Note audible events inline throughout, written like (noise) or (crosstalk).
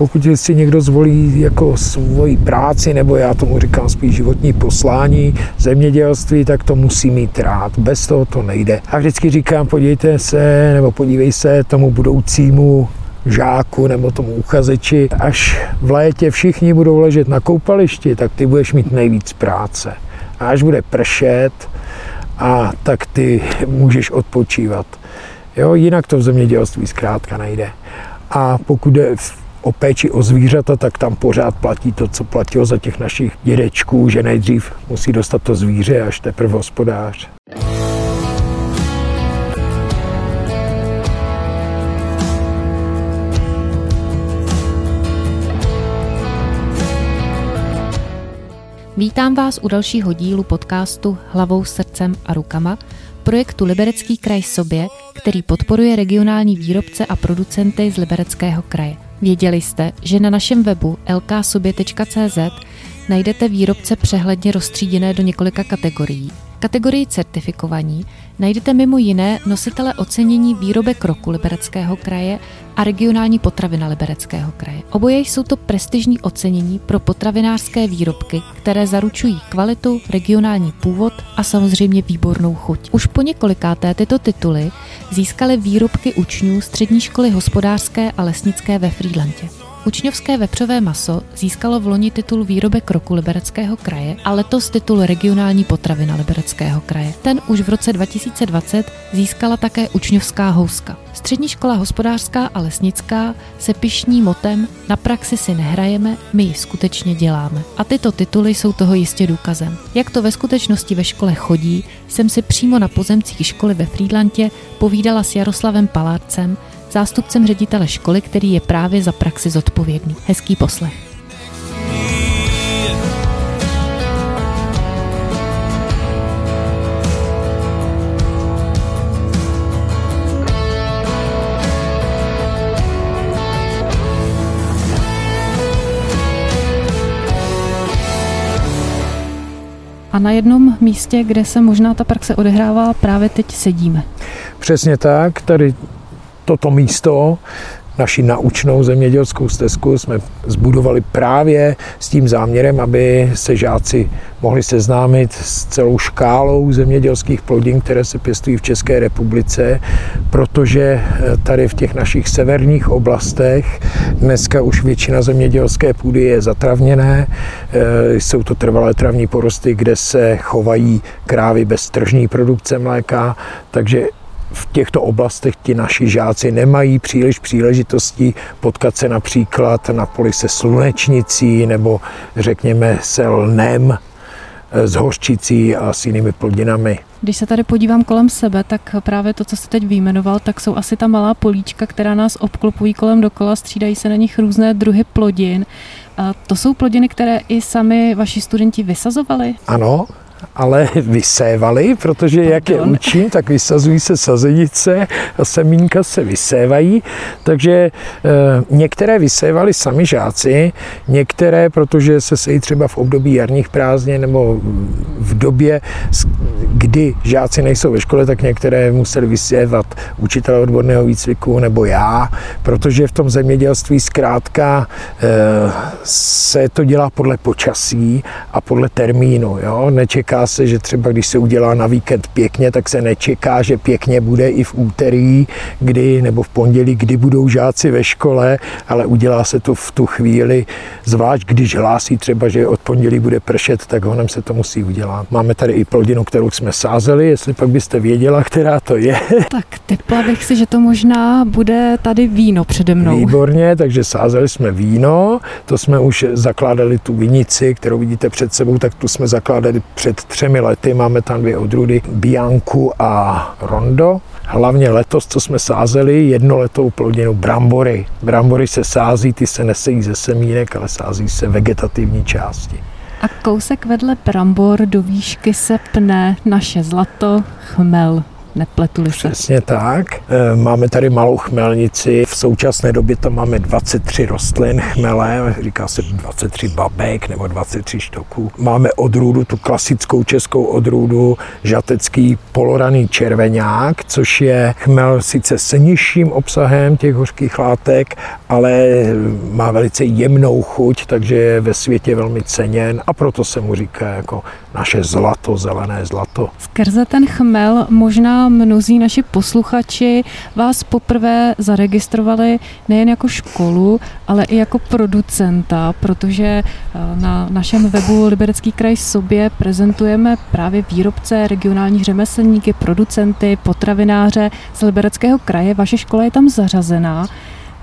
pokud si někdo zvolí jako svoji práci, nebo já tomu říkám spíš životní poslání, zemědělství, tak to musí mít rád. Bez toho to nejde. A vždycky říkám, podívejte se, nebo podívej se tomu budoucímu žáku nebo tomu uchazeči, až v létě všichni budou ležet na koupališti, tak ty budeš mít nejvíc práce. A až bude pršet, a tak ty můžeš odpočívat. Jo, jinak to v zemědělství zkrátka nejde. A pokud je o péči o zvířata, tak tam pořád platí to, co platilo za těch našich dědečků, že nejdřív musí dostat to zvíře, až teprve hospodář. Vítám vás u dalšího dílu podcastu Hlavou, srdcem a rukama projektu Liberecký kraj sobě, který podporuje regionální výrobce a producenty z Libereckého kraje. Věděli jste, že na našem webu lksobě.cz najdete výrobce přehledně rozstříděné do několika kategorií. Kategorii certifikovaní najdete mimo jiné nositele ocenění výrobek roku Libereckého kraje a regionální potravina Libereckého kraje. Oboje jsou to prestižní ocenění pro potravinářské výrobky, které zaručují kvalitu, regionální původ a samozřejmě výbornou chuť. Už po několikáté tyto tituly získaly výrobky učňů Střední školy hospodářské a lesnické ve Frýdlantě. Učňovské vepřové maso získalo v loni titul výrobek roku Libereckého kraje a letos titul regionální potravina Libereckého kraje. Ten už v roce 2020 získala také učňovská houska. Střední škola hospodářská a lesnická se pišní motem Na praxi si nehrajeme, my ji skutečně děláme. A tyto tituly jsou toho jistě důkazem. Jak to ve skutečnosti ve škole chodí, jsem si přímo na pozemcích školy ve Frýdlantě povídala s Jaroslavem Palárcem, zástupcem ředitele školy, který je právě za praxi zodpovědný. Hezký poslech. A na jednom místě, kde se možná ta praxe odehrává, právě teď sedíme. Přesně tak, tady toto místo, naši naučnou zemědělskou stezku jsme zbudovali právě s tím záměrem, aby se žáci mohli seznámit s celou škálou zemědělských plodin, které se pěstují v České republice, protože eh, tady v těch našich severních oblastech dneska už většina zemědělské půdy je zatravněné. Eh, jsou to trvalé travní porosty, kde se chovají krávy bez tržní produkce mléka, takže v těchto oblastech ti naši žáci nemají příliš příležitostí potkat se například na poli se slunečnicí nebo řekněme se lnem, eh, s hořčicí a s jinými plodinami. Když se tady podívám kolem sebe, tak právě to, co jste teď vyjmenoval, tak jsou asi ta malá políčka, která nás obklopují kolem dokola, střídají se na nich různé druhy plodin. A to jsou plodiny, které i sami vaši studenti vysazovali? Ano, ale (laughs) vysévali, protože jak je učím, tak vysazují se sazenice a semínka se vysévají, takže e, některé vysévali sami žáci, některé, protože se sejí třeba v období jarních prázdnin nebo v době, kdy žáci nejsou ve škole, tak některé museli vysévat učitele odborného výcviku nebo já, protože v tom zemědělství zkrátka e, se to dělá podle počasí a podle termínu. Jo? Nečeká Čeká se, že třeba když se udělá na víkend pěkně, tak se nečeká, že pěkně bude i v úterý, kdy nebo v pondělí, kdy budou žáci ve škole, ale udělá se to v tu chvíli, zvlášť když hlásí třeba, že od pondělí bude pršet, tak honem se to musí udělat. Máme tady i plodinu, kterou jsme sázeli, jestli pak byste věděla, která to je. (laughs) Tak typla bych si, že to možná bude tady víno přede mnou. Výborně, takže sázeli jsme víno, to jsme už zakládali tu vinici, kterou vidíte před sebou, tak tu jsme zakládali před třemi lety. Máme tam dvě odrůdy, Bianku a Rondo. Hlavně letos, co jsme sázeli, jednoletou plodinu brambory. Brambory se sází, ty se nesejí ze semínek, ale sází se vegetativní části. A kousek vedle brambor do výšky se pne naše zlato chmel. Nepletuli se. Přesně tak. E, máme tady malou chmelnici. V současné době tam máme 23 rostlin chmele, říká se 23 babek nebo 23 štoků. Máme odrůdu, tu klasickou českou odrůdu, žatecký poloraný červeňák, což je chmel sice s nižším obsahem těch hořkých látek, ale má velice jemnou chuť, takže je ve světě velmi ceněn a proto se mu říká jako naše zlato, zelené zlato. Skrze ten chmel možná mnozí naši posluchači vás poprvé zaregistrovali nejen jako školu, ale i jako producenta, protože eh, na našem webu Liberecký kraj sobě prezentujeme právě výrobce, regionální řemeslníky, producenty, potravináře z Libereckého kraje. Vaše škola je tam zařazená.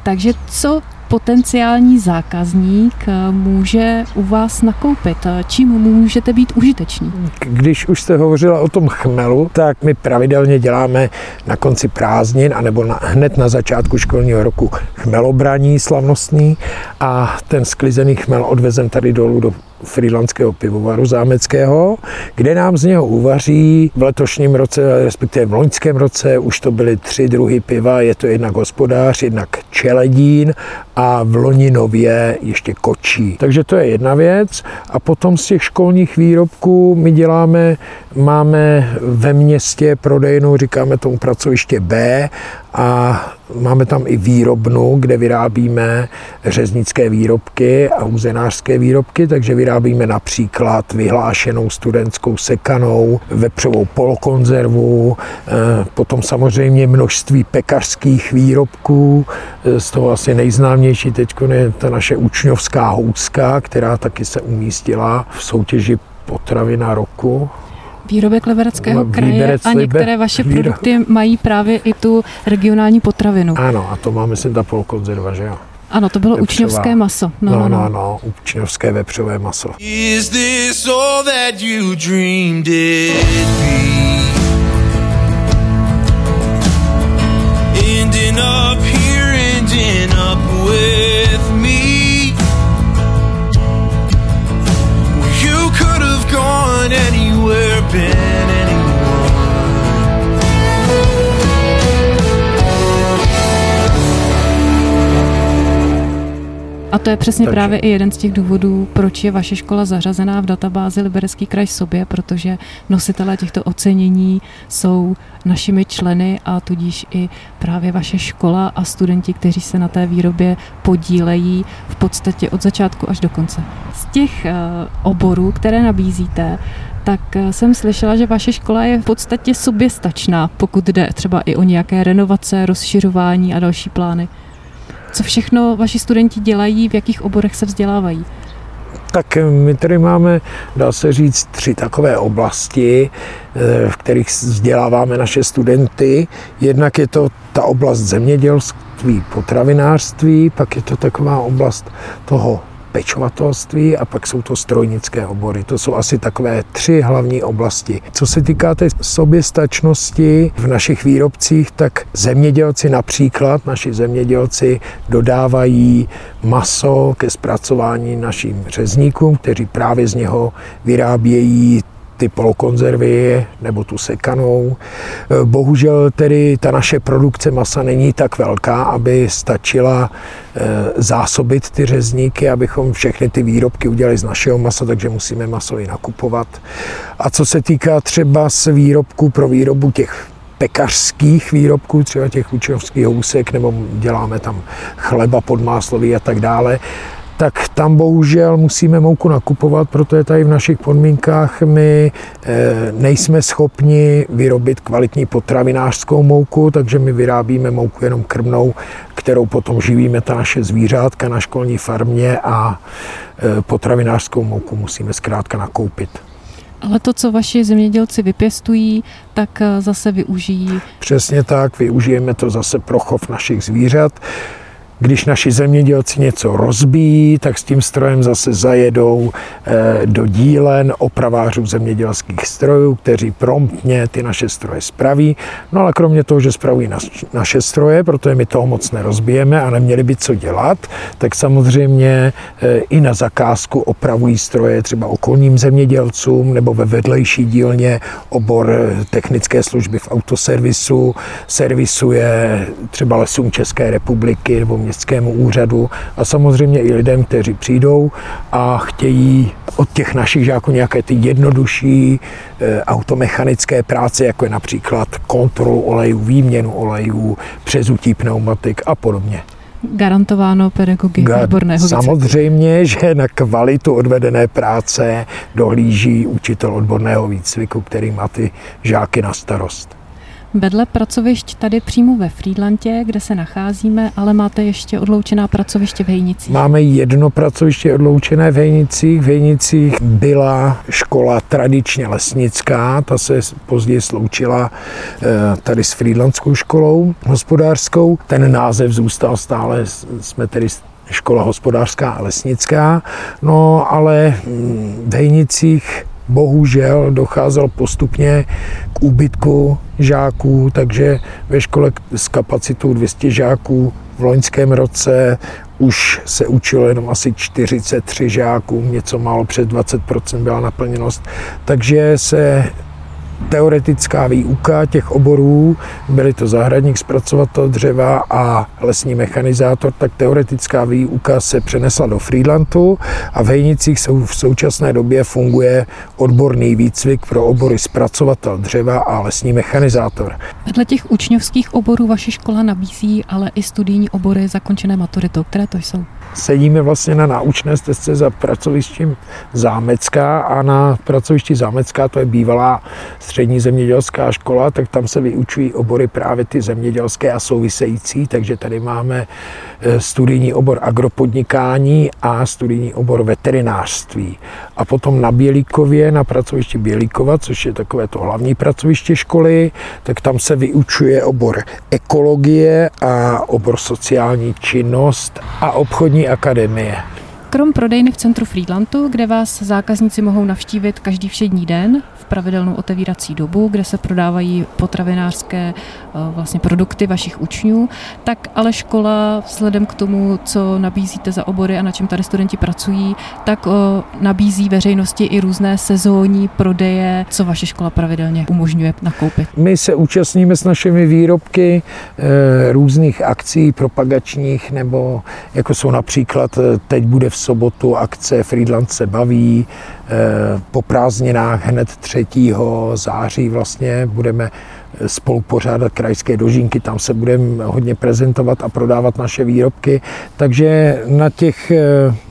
Takže co potenciální zákazník eh, může u vás nakoupit? Čím můžete být užiteční? Když už jste hovořila o tom chmelu, tak my pravidelně děláme na konci prázdnin anebo na, hned na začátku školního roku chmelobraní slavnostní a ten sklizený chmel odvezem tady dolů do frýlandského pivovaru zámeckého, kde nám z něho uvaří v letošním roce, respektive v loňském roce, už to byly tři druhy piva, je to jednak hospodář, jednak čeledín a v loni nově ještě kočí. Takže to je jedna věc. A potom z těch školních výrobků my děláme, máme ve městě prodejnu, říkáme tomu pracoviště B a máme tam i výrobnu, kde vyrábíme řeznické výrobky a uzenářské výrobky, takže vyrábíme například vyhlášenou studentskou sekanou, vepřovou polokonzervu, eh, potom samozřejmě množství pekařských výrobků, eh, z toho asi nejznámější teď je ta naše učňovská houska, která taky se umístila v soutěži potravina roku výrobek Libereckého kraje a některé vaše produkty mají právě i tu regionální potravinu. Ano, a to máme myslím ta polkonzerva, že jo? Ano, to bylo Vepřová. učňovské maso. No, no, no, no, no učňovské vepřové maso. Is this all that you dreamed it be? A to je přesně Takže. právě i jeden z těch důvodů, proč je vaše škola zařazená v databázi Liberecký kraj sobě, protože nositelé těchto ocenění jsou našimi členy a tudíž i právě vaše škola a studenti, kteří se na té výrobě podílejí v podstatě od začátku až do konce. Z těch uh, oborů, které nabízíte, tak eh, jsem slyšela, že vaše škola je v podstatě soběstačná, pokud jde třeba i o nějaké renovace, rozšiřování a další plány. Co všechno vaši studenti dělají, v jakých oborech se vzdělávají? Tak my tady máme, dá se říct, tři takové oblasti, eh, v kterých vzděláváme naše studenty. Jednak je to ta oblast zemědělství, potravinářství, pak je to taková oblast toho pečovatelství a pak jsou to strojnické obory. To jsou asi takové tři hlavní oblasti. Co se týká té soběstačnosti v našich výrobcích, tak zemědělci například, naši zemědělci dodávají maso ke zpracování našim řezníkům, kteří právě z něho vyrábějí ty polokonzervy nebo tu sekanou. Bohužel tedy ta naše produkce masa není tak velká, aby stačila eh, zásobit ty řezníky, abychom všechny ty výrobky udělali z našeho masa, takže musíme maso i nakupovat. A co se týká třeba z výrobků pro výrobu těch pekařských výrobků, třeba těch učňovských housek, nebo děláme tam chleba podmáslový a tak dále, tak tam bohužel musíme mouku nakupovat, protože tady v našich podmínkách my eh, nejsme schopni vyrobit kvalitní potravinářskou mouku, takže my vyrábíme mouku jenom krmnou, kterou potom živíme ta naše zvířátka na školní farmě a eh, potravinářskou mouku musíme zkrátka nakoupit. Ale to, co vaši zemědělci vypěstují, tak eh, zase využijí. Přesně tak, využijeme to zase pro chov našich zvířat. Když naši zemědělci něco rozbíjí, tak s tím strojem zase zajedou eh, do dílen opravářů zemědělských strojů, kteří promptně ty naše stroje spraví. No ale kromě toho, že spravují naše stroje, protože my toho moc nerozbijeme a neměli by co dělat, tak samozřejmě eh, i na zakázku opravují stroje třeba okolním zemědělcům nebo ve vedlejší dílně obor eh, technické služby v autoservisu, servisuje třeba lesům České republiky nebo městskému úřadu a samozřejmě i lidem, kteří přijdou a chtějí od těch našich žáků nějaké ty jednodušší e, automechanické práce, jako je například kontrolu olejů, výměnu olejů, přezutí pneumatik a podobně garantováno pedagogy Ga- odborného Samozřejmě, že na kvalitu odvedené práce dohlíží učitel odborného výcviku, který má ty žáky na starost. Vedle pracovišť tady přímo ve Friedlandě, kde se nacházíme, ale máte ještě odloučená pracoviště v Hejnicích. Máme jedno pracoviště odloučené v Hejnicích. V Hejnicích byla škola tradičně lesnická, ta se později sloučila eh, tady s Friedlandskou školou hospodářskou. Ten název zůstal stále, jsme tedy škola hospodářská a lesnická, no ale hm, v Hejnicích bohužel docházel postupně k úbytku žáků, takže ve škole s kapacitou 200 žáků v loňském roce už se učilo jenom asi 43 žáků, něco málo přes 20% byla naplněnost, takže se teoretická výuka těch oborů, byly to zahradník, zpracovatel dřeva a lesní mechanizátor, tak teoretická výuka se přenesla do Friedlandu a v Hejnicích v současné době funguje odborný výcvik pro obory zpracovatel dřeva a lesní mechanizátor. Vedle těch učňovských oborů vaše škola nabízí ale i studijní obory zakončené maturitou. Které to jsou? sedíme vlastně na naučné stezce za pracovištěm Zámecká a na pracovišti Zámecká, to je bývalá střední zemědělská škola, tak tam se vyučují obory právě ty zemědělské a související, takže tady máme e, studijní obor agropodnikání a studijní obor veterinářství. A potom na Bělíkově, na pracovišti Bělíkova, což je takové to hlavní pracoviště školy, tak tam se vyučuje obor ekologie a obor sociální činnost a obchodní akademie. Krom prodejny v centru Friedlandu, kde vás zákazníci mohou navštívit každý všední den, pravidelnou otevírací dobu, kde se prodávají potravinářské eh, vlastně produkty vašich učňů, tak ale škola vzhledem k tomu, co nabízíte za obory a na čem tady studenti pracují, tak eh, nabízí veřejnosti i různé sezónní prodeje, co vaše škola pravidelně umožňuje nakoupit. My se účastníme s našimi výrobky eh, různých akcí propagačních, nebo jako jsou například teď bude v sobotu akce Friedland se baví, po prázdninách hned 3. září vlastně budeme spolupořádat krajské dožínky, tam se budeme hodně prezentovat a prodávat naše výrobky. Takže na těch,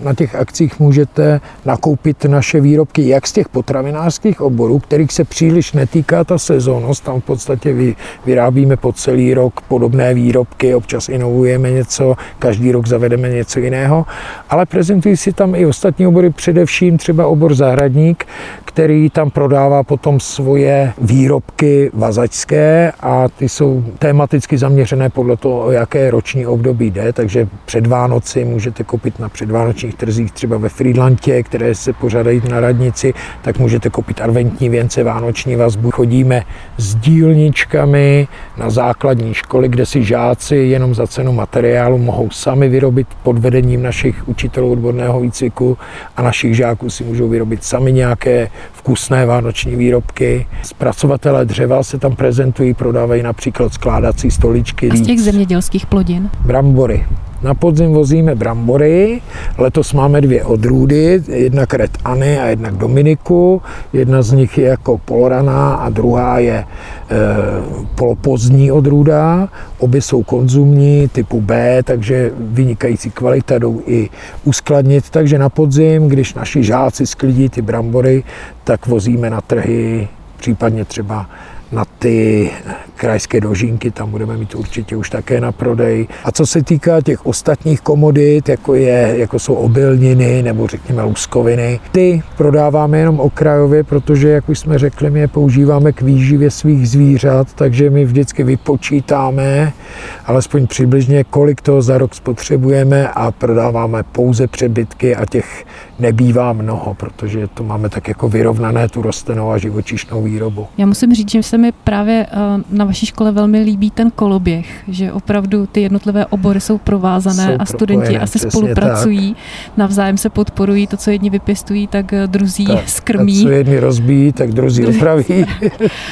na těch akcích můžete nakoupit naše výrobky jak z těch potravinářských oborů, kterých se příliš netýká ta sezónnost, tam v podstatě vy, vyrábíme po celý rok podobné výrobky, občas inovujeme něco, každý rok zavedeme něco jiného, ale prezentují si tam i ostatní obory, především třeba obor zahradník, který tam prodává potom svoje výrobky vazačské a ty jsou tematicky zaměřené podle toho, o jaké roční období jde, takže před Vánoci můžete koupit na předvánočních trzích třeba ve Friedlandě, které se pořádají na radnici, tak můžete koupit adventní věnce, vánoční vazbu. Chodíme s dílničkami na základní školy, kde si žáci jenom za cenu materiálu mohou sami vyrobit pod vedením našich učitelů odborného výcviku a našich žáků si můžou vyrobit sami nějaké vkusné vánoční výrobky. Zpracovatelé dřeva se tam prezentují, prodávají například skládací stoličky. A z těch zemědělských plodin? Brambory. Na podzim vozíme brambory. Letos máme dvě odrůdy, jednak Red Anny a jednak Dominiku. Jedna z nich je jako poloraná a druhá je e, polopozdní odrůda. Obě jsou konzumní typu B, takže vynikající kvalita jdou i uskladnit. Takže na podzim, když naši žáci sklidí ty brambory, tak vozíme na trhy případně třeba na ty krajské dožínky, tam budeme mít určitě už také na prodej. A co se týká těch ostatních komodit, jako, je, jako jsou obilniny nebo řekněme luskoviny, ty prodáváme jenom okrajově, protože, jak už jsme řekli, my je používáme k výživě svých zvířat, takže my vždycky vypočítáme alespoň přibližně, kolik toho za rok spotřebujeme a prodáváme pouze přebytky a těch nebývá mnoho, protože to máme tak jako vyrovnané tu rostlinnou a živočišnou výrobu. Já musím říct, že se mi právě eh, na vaší škole velmi líbí ten koloběh, že opravdu ty jednotlivé obory jsou provázané jsou a studenti asi spolupracují, tak. navzájem se podporují, to, co jedni vypěstují, tak eh, druzí tak, (laughs) skrmí. A co jedni rozbíjí, tak druzí opraví. (laughs)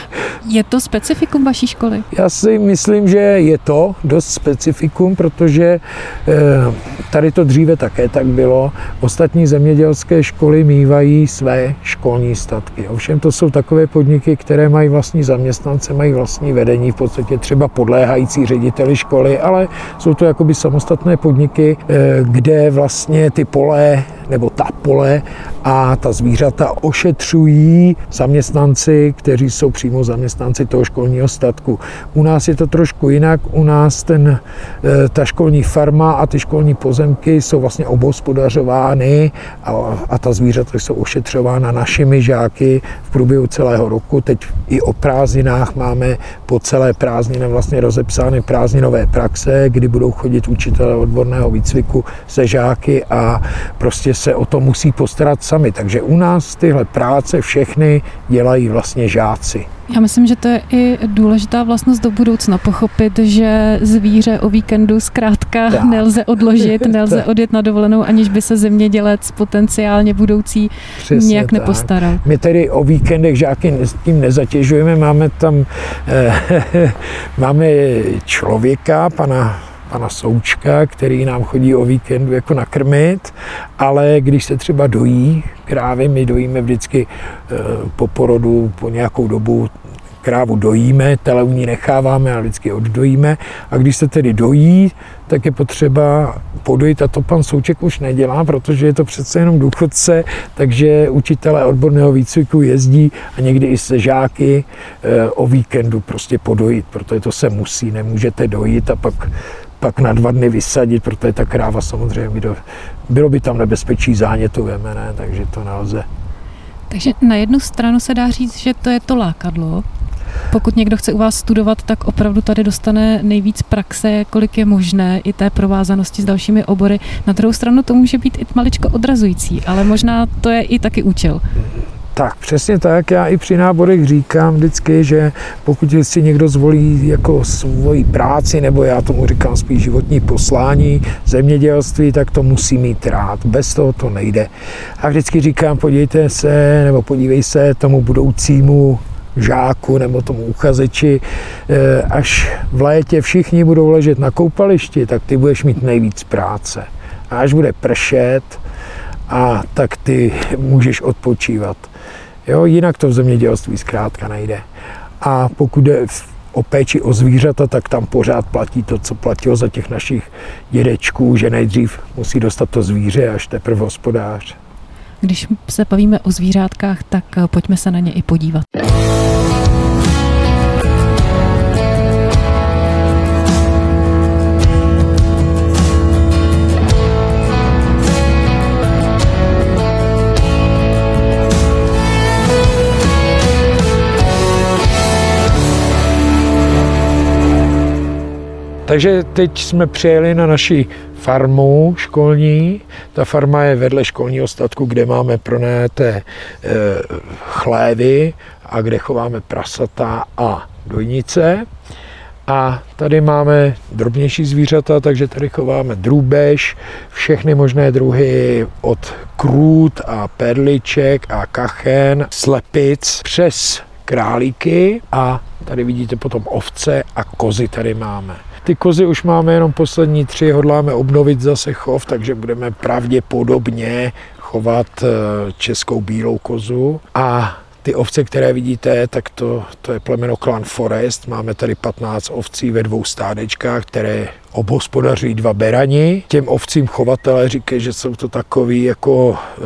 (laughs) je to specifikum vaší školy? Já si myslím, že je to dost specifikum, protože eh, tady to dříve také tak bylo. Ostatní zemědělské školy mývají své školní statky. Ovšem to jsou takové podniky, které mají vlastní zaměstnance, mají vlastní vedení, v podstatě třeba podléhající řediteli školy, ale jsou to jakoby samostatné podniky, eh, kde vlastně ty pole nebo ta pole a ta zvířata ošetřují zaměstnanci, kteří jsou přímo zaměstnanci toho školního statku. U nás je to trošku jinak. U nás ten, eh, ta školní farma a ty školní pozemky jsou vlastně obospodařovány a, a ta zvířata jsou ošetřována našimi žáky v průběhu celého roku. Teď i o prázdninách máme po celé prázdniny vlastně rozepsány prázdninové praxe, kdy budou chodit učitelé odborného výcviku se žáky a prostě se o to musí postarat sami. Takže u nás tyhle práce všechny dělají vlastně žáci. Já myslím, že to je i důležitá vlastnost do budoucna pochopit, že zvíře o víkendu zkrátka tak. (laughs) nelze odložit, (laughs) nelze tak. odjet na dovolenou, aniž by se zemědělec potenciálně budoucí Přesně nějak tak. nepostaral. My tedy o víkendech žáky s tím nezatěžujeme, máme tam eh, (laughs) máme člověka, pana pana Součka, který nám chodí o víkendu jako nakrmit, ale když se třeba dojí krávy, my dojíme vždycky eh, po porodu po nějakou dobu krávu dojíme, tele u ní necháváme a vždycky oddojíme. A když se tedy dojí, tak je potřeba podojit a to pan Souček už nedělá, protože je to přece jenom důchodce, takže učitelé odborného výcviku jezdí a někdy i se žáky eh, o víkendu prostě podojit, protože to se musí, nemůžete dojít a pak pak na dva dny vysadit, protože ta kráva samozřejmě, do, bylo by tam nebezpečí zánětu vemene, takže to nelze. Takže na jednu stranu se dá říct, že to je to lákadlo. Pokud někdo chce u vás studovat, tak opravdu tady dostane nejvíc praxe, kolik je možné, i té provázanosti s dalšími obory. Na druhou stranu to může být i maličko odrazující, ale možná to je i taky účel. Tak, přesně tak. Já i při náborech říkám vždycky, že pokud si někdo zvolí jako svoji práci, nebo já tomu říkám spíš životní poslání, zemědělství, tak to musí mít rád. Bez toho to nejde. A vždycky říkám, podívejte se, nebo podívej se tomu budoucímu žáku nebo tomu uchazeči, eh, až v létě všichni budou ležet na koupališti, tak ty budeš mít nejvíc práce. A až bude pršet, a tak ty můžeš odpočívat. Jo, jinak to v zemědělství zkrátka nejde. A pokud jde o péči o zvířata, tak tam pořád platí to, co platilo za těch našich dědečků, že nejdřív musí dostat to zvíře, až teprve hospodář. Když se bavíme o zvířátkách, tak pojďme se na ně i podívat. Takže teď jsme přijeli na naši farmu školní. Ta farma je vedle školního statku, kde máme pronajaté e, chlévy a kde chováme prasata a dojnice. A tady máme drobnější zvířata, takže tady chováme drůbež, všechny možné druhy od krůt a perliček a kachen, slepic přes králíky a tady vidíte potom ovce a kozy tady máme. Ty kozy už máme jenom poslední tři, hodláme obnovit zase chov, takže budeme pravděpodobně chovat eh, českou bílou kozu. A ty ovce, které vidíte, tak to, to je plemeno Clan Forest. Máme tady 15 ovcí ve dvou stádečkách, které obhospodařují dva berani. Těm ovcím chovatelé říkají, že jsou to takový jako e,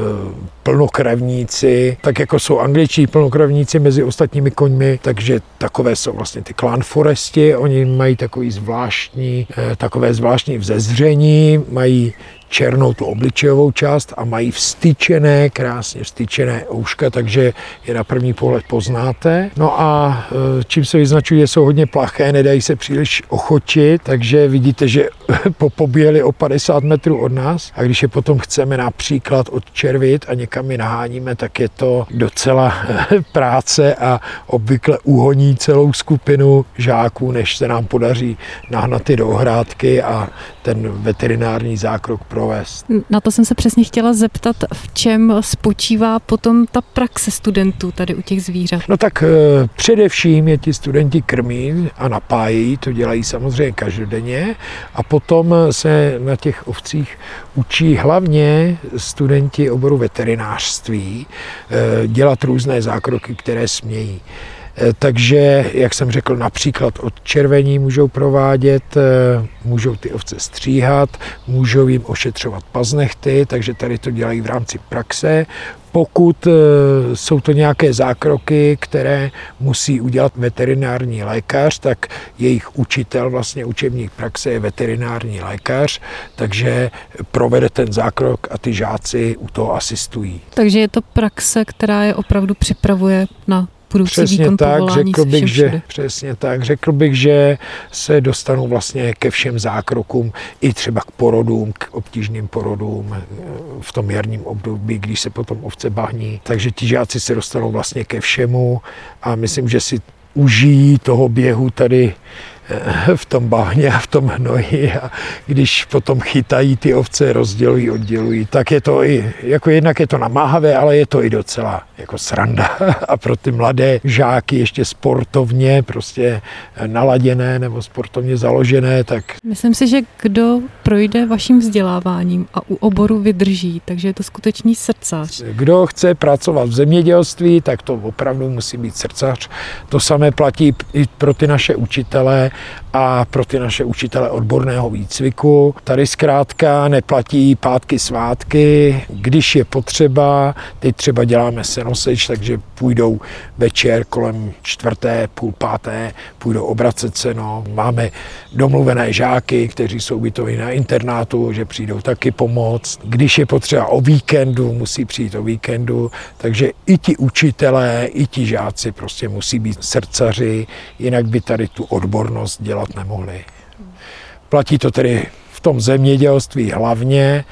plnokrevníci, tak jako jsou angličtí plnokrevníci mezi ostatními koňmi, takže takové jsou vlastně ty clan foresti, oni mají takový zvláštní, e, takové zvláštní vzezření, mají černou tu obličejovou část a mají vstyčené, krásně vstyčené ouška, takže je na první pohled poznáte. No a e, čím se vyznačuje, jsou hodně plaché, nedají se příliš ochočit, takže vidíte, že (laughs) popoběli o 50 metrů od nás a když je potom chceme například odčervit a někam je naháníme, tak je to docela (laughs) práce a obvykle uhoní celou skupinu žáků, než se nám podaří nahnat je do ohrádky a ten veterinární zákrok provést. Na to jsem se přesně chtěla zeptat, v čem spočívá potom ta praxe studentů tady u těch zvířat? No tak e, především je ti studenti krmí a napájí, to dělají samozřejmě každodenně a potom se na těch ovcích učí hlavně studenti oboru veterinářství e, dělat různé zákroky, které smějí. Eh, takže, jak jsem řekl, například od červení můžou provádět, eh, můžou ty ovce stříhat, můžou jim ošetřovat paznechty, takže tady to dělají v rámci praxe. Pokud eh, jsou to nějaké zákroky, které musí udělat veterinární lékař, tak jejich učitel, vlastně učebník praxe je veterinární lékař, takže provede ten zákrok a ty žáci u toho asistují. Takže je to praxe, která je opravdu připravuje na budoucí přesně výkon tak, řekl bych, všude. že, přesně tak, řekl bych, že se dostanou vlastně ke všem zákrokům, i třeba k porodům, k obtížným porodům eh, v tom jarním období, když se potom ovce bahní. Takže ti žáci se dostanou vlastně ke všemu a myslím, že si užijí toho běhu tady v tom bahně a v tom hnoji a když potom chytají ty ovce, rozdělují, oddělují, tak je to i, jako jednak je to namáhavé, ale je to i docela jako sranda (laughs) a pro ty mladé žáky ještě sportovně prostě naladěné nebo sportovně založené, tak... Myslím si, že kdo projde vaším vzděláváním a u oboru vydrží, takže je to skutečný srdcař. Kdo chce pracovat v zemědělství, tak to opravdu musí být srdcař. To samé platí i pro ty naše učitele, a pro ty naše učitele odborného výcviku. Tady zkrátka neplatí pátky, svátky, když je potřeba, teď třeba děláme senoseč, takže půjdou večer kolem čtvrté, půl páté, půjdou obracet seno. Máme domluvené žáky, kteří jsou ubytováni na internátu, že přijdou taky pomoct. Když je potřeba o víkendu, musí přijít o víkendu, takže i ti učitelé, i ti žáci prostě musí být srdcaři, jinak by tady tu odbornost dělat nemohli. Platí to tedy v tom zemědělství hlavně,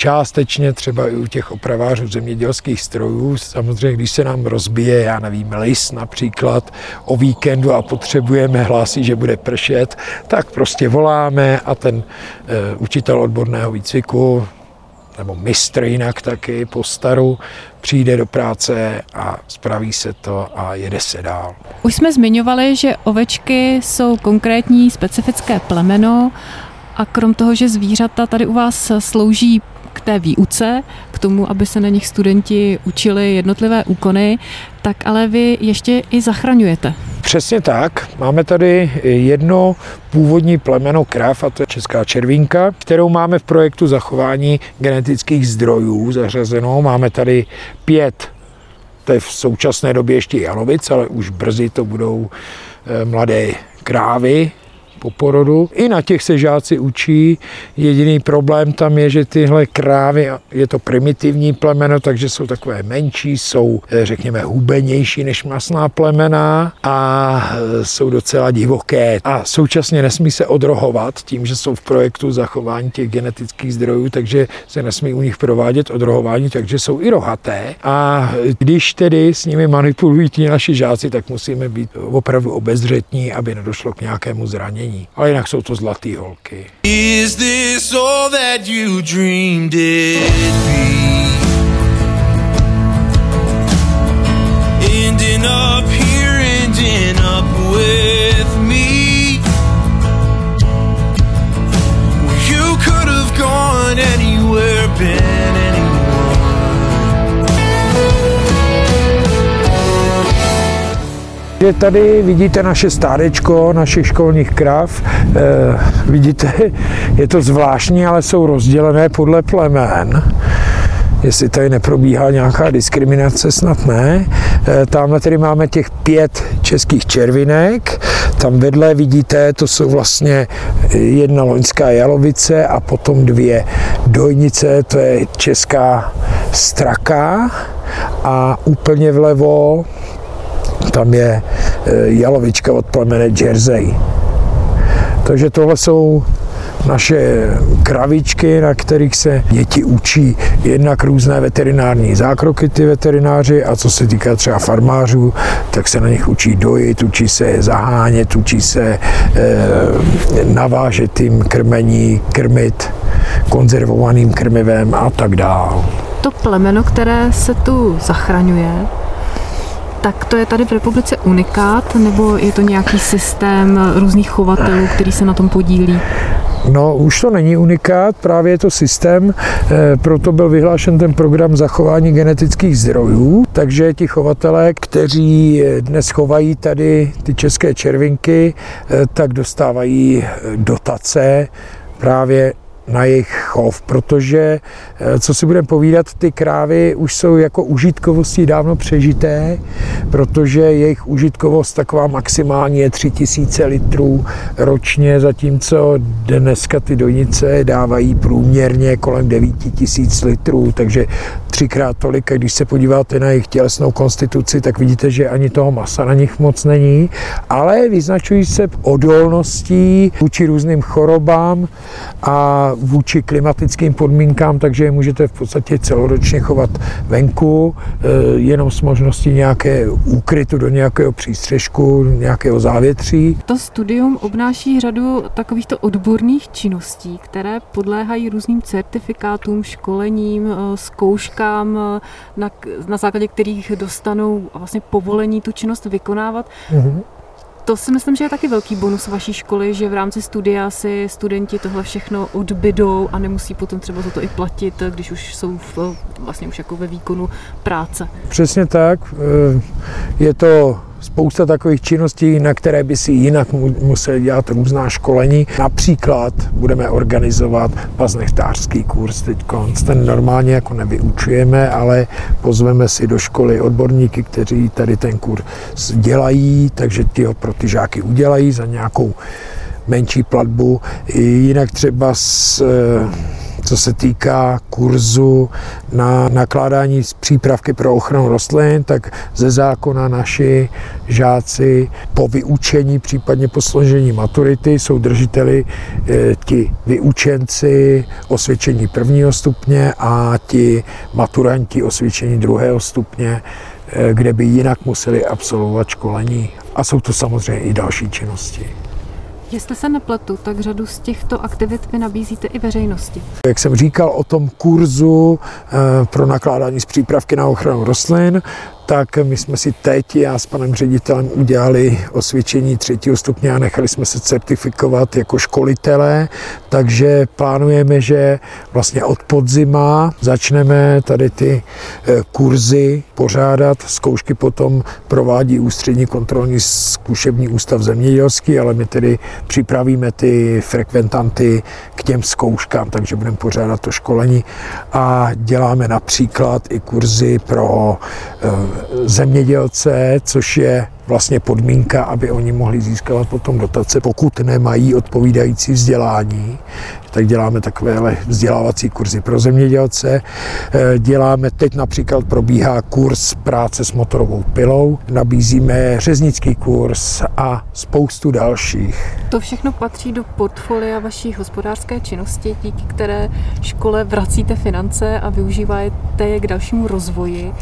částečně třeba i u těch opravářů zemědělských strojů. Samozřejmě, když se nám rozbije, já nevím, lis například o víkendu a potřebujeme, hlásí, že bude pršet, tak prostě voláme a ten e, učitel odborného výcviku nebo mistr jinak taky po staru, přijde do práce a spraví se to a jede se dál. Už jsme zmiňovali, že ovečky jsou konkrétní specifické plemeno a krom toho, že zvířata tady u vás slouží k té výuce, k tomu, aby se na nich studenti učili jednotlivé úkony, tak ale vy ještě i zachraňujete. Přesně tak. Máme tady jedno původní plemeno krav, a to je česká červínka, kterou máme v projektu zachování genetických zdrojů zařazenou. Máme tady pět to je v současné době ještě jalovic, ale už brzy to budou eh, mladé krávy, po porodu. I na těch se žáci učí. Jediný problém tam je, že tyhle krávy, je to primitivní plemeno, takže jsou takové menší, jsou eh, řekněme hubenější než masná plemena a eh, jsou docela divoké. A současně nesmí se odrohovat tím, že jsou v projektu zachování těch genetických zdrojů, takže se nesmí u nich provádět odrohování, takže jsou i rohaté. A když tedy s nimi manipulují ti naši žáci, tak musíme být opravdu obezřetní, aby nedošlo k nějakému zranění není. Ale jinak jsou to zlatý holky. Is this all that you dreamed it be? Je tady vidíte naše stádečko našich školních krav. E, vidíte, (laughs) je to zvláštní, ale jsou rozdělené podle plemen jestli tady neprobíhá nějaká diskriminace, snad ne. E, tamhle tedy máme těch pět českých červinek, tam vedle vidíte, to jsou vlastně jedna loňská jalovice a potom dvě dojnice, to je česká straka a úplně vlevo tam je e, jalovička od plemene Jersey. Takže tohle jsou naše kravičky, na kterých se děti učí jednak různé veterinární zákroky ty veterináři a co se týká třeba farmářů, tak se na nich učí dojit, učí se zahánět, učí se e, navážet tím krmení, krmit konzervovaným krmivem a tak dále. To plemeno, které se tu zachraňuje, tak to je tady v republice unikát, nebo je to nějaký systém různých chovatelů, který se na tom podílí? No, už to není unikát, právě je to systém, eh, proto byl vyhlášen ten program zachování genetických zdrojů, takže ti chovatelé, kteří dnes chovají tady ty české červinky, eh, tak dostávají dotace právě na jejich chov, protože, eh, co si budeme povídat, ty krávy už jsou jako užitkovostí dávno přežité, protože jejich užitkovost taková maximální je 3000 litrů ročně, zatímco dneska ty dojnice dávají průměrně kolem 9000 litrů, takže třikrát tolik. A když se podíváte na jejich tělesnou konstituci, tak vidíte, že ani toho masa na nich moc není, ale vyznačují se odolností vůči různým chorobám a vůči klimatickým podmínkám, takže je můžete v podstatě celoročně chovat venku, eh, jenom s možností nějaké úkrytu do nějakého přístřežku, nějakého závětří. To studium obnáší řadu takovýchto odborných činností, které podléhají různým certifikátům, školením, eh, zkouškám, eh, na, na základě kterých dostanou vlastně povolení tu činnost vykonávat. Mm-hmm. To si myslím, že je taky velký bonus vaší školy, že v rámci studia si studenti tohle všechno odbydou a nemusí potom třeba za to i platit, když už jsou v, vlastně už jako ve výkonu práce. Přesně tak. Eh, je to spousta takových činností, na které by si jinak museli dělat různá školení. Například budeme organizovat paznechtářský kurz teď. Ten normálně jako nevyučujeme, ale pozveme si do školy odborníky, kteří tady ten kurz dělají, takže ty ho pro ty žáky udělají za nějakou menší platbu. Jinak třeba s co se týká kurzu na nakládání s přípravky pro ochranu rostlin, tak ze zákona naši žáci po vyučení, případně po složení maturity, jsou držiteli e, ti vyučenci osvědčení prvního stupně a ti maturanti osvědčení druhého stupně, e, kde by jinak museli absolvovat školení. A jsou to samozřejmě i další činnosti. Jestli se nepletu, tak řadu z těchto aktivit vy nabízíte i veřejnosti. Jak jsem říkal o tom kurzu eh, pro nakládání z přípravky na ochranu rostlin, tak my jsme si teď, já s panem ředitelem, udělali osvědčení třetího stupně a nechali jsme se certifikovat jako školitelé, takže plánujeme, že vlastně od podzima začneme tady ty eh, kurzy pořádat. Zkoušky potom provádí ústřední kontrolní zkušební ústav zemědělský, ale my tedy připravíme ty frekventanty k těm zkouškám, takže budeme pořádat to školení a děláme například i kurzy pro eh, zemědělce, což je vlastně podmínka, aby oni mohli získávat potom dotace, pokud nemají odpovídající vzdělání. Tak děláme takovéhle vzdělávací kurzy pro zemědělce. Eh, děláme, teď například probíhá kurz práce s motorovou pilou, nabízíme řeznický kurz a spoustu dalších. To všechno patří do portfolia vaší hospodářské činnosti, díky které škole vracíte finance a využíváte je k dalšímu rozvoji.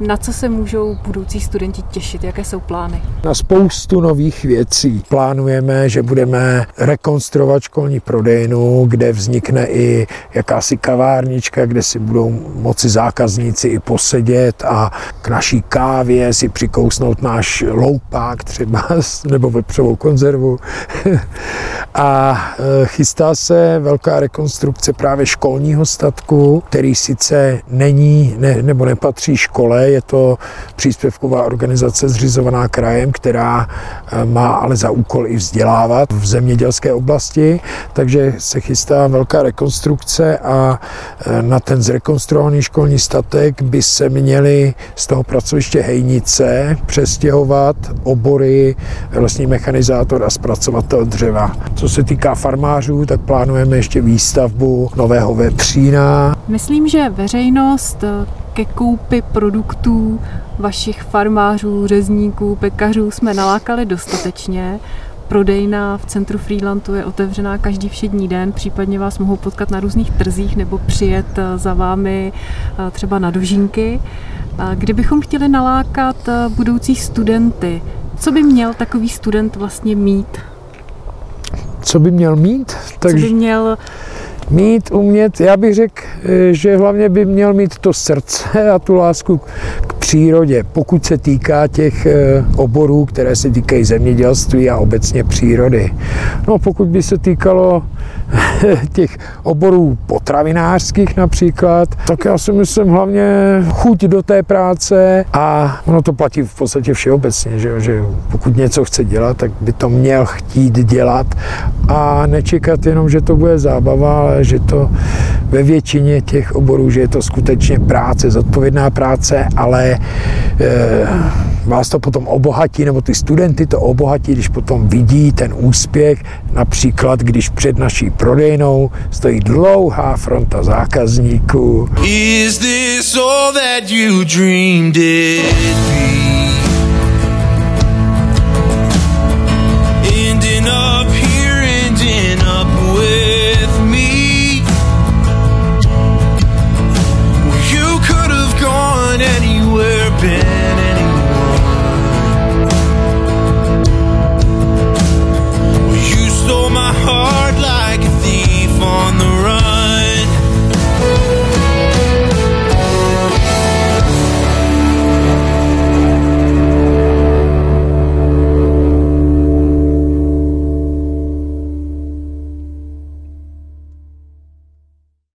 Na co se můžou budoucí studenti těšit? Jaké jsou plány? plány? Na spoustu nových věcí. Plánujeme, že budeme rekonstruovat školní prodejnu, kde vznikne i jakási kavárnička, kde si budou moci zákazníci i posedět a k naší kávě si přikousnout náš loupák třeba, (laughs) nebo vepřovou konzervu. (laughs) a e, chystá se velká rekonstrukce právě školního statku, který sice není ne, nebo nepatří škole, je to příspěvková organizace zřizovaná krajem která eh, má ale za úkol i vzdělávat v zemědělské oblasti, takže se chystá velká rekonstrukce a eh, na ten zrekonstruovaný školní statek by se měly z toho pracoviště Hejnice přestěhovat obory lesní mechanizátor a zpracovatel dřeva. Co se týká farmářů, tak plánujeme ještě výstavbu nového vepřína. Myslím, že veřejnost ke koupi produktů vašich farmářů, řezníků, pekařů jsme nalákali dostatečně. Prodejna v centru Freelandu je otevřená každý všední den, případně vás mohou potkat na různých trzích nebo přijet eh, za vámi eh, třeba na dožínky. Kdybychom chtěli nalákat eh, budoucí studenty, co by měl takový student vlastně mít? Co by měl mít? Takže... Co by měl mít, umět, já bych řekl, eh, že hlavně by měl mít to srdce (laughs) a tu lásku k přírodě, pokud se týká těch eh, oborů, které se týkají zemědělství a obecně přírody. No pokud by se týkalo (laughs) těch oborů potravinářských například, tak já si myslím hlavně chuť do té práce a ono to platí v podstatě všeobecně, že, že pokud něco chce dělat, tak by to měl chtít dělat a nečekat jenom, že to bude zábava, ale že to ve většině těch oborů, že je to skutečně práce, zodpovědná práce, ale e, vás to potom obohatí, nebo ty studenty to obohatí, když potom vidí ten úspěch, například když před naší prodejnou stojí dlouhá fronta zákazníků. Is this all that you dreamed it be?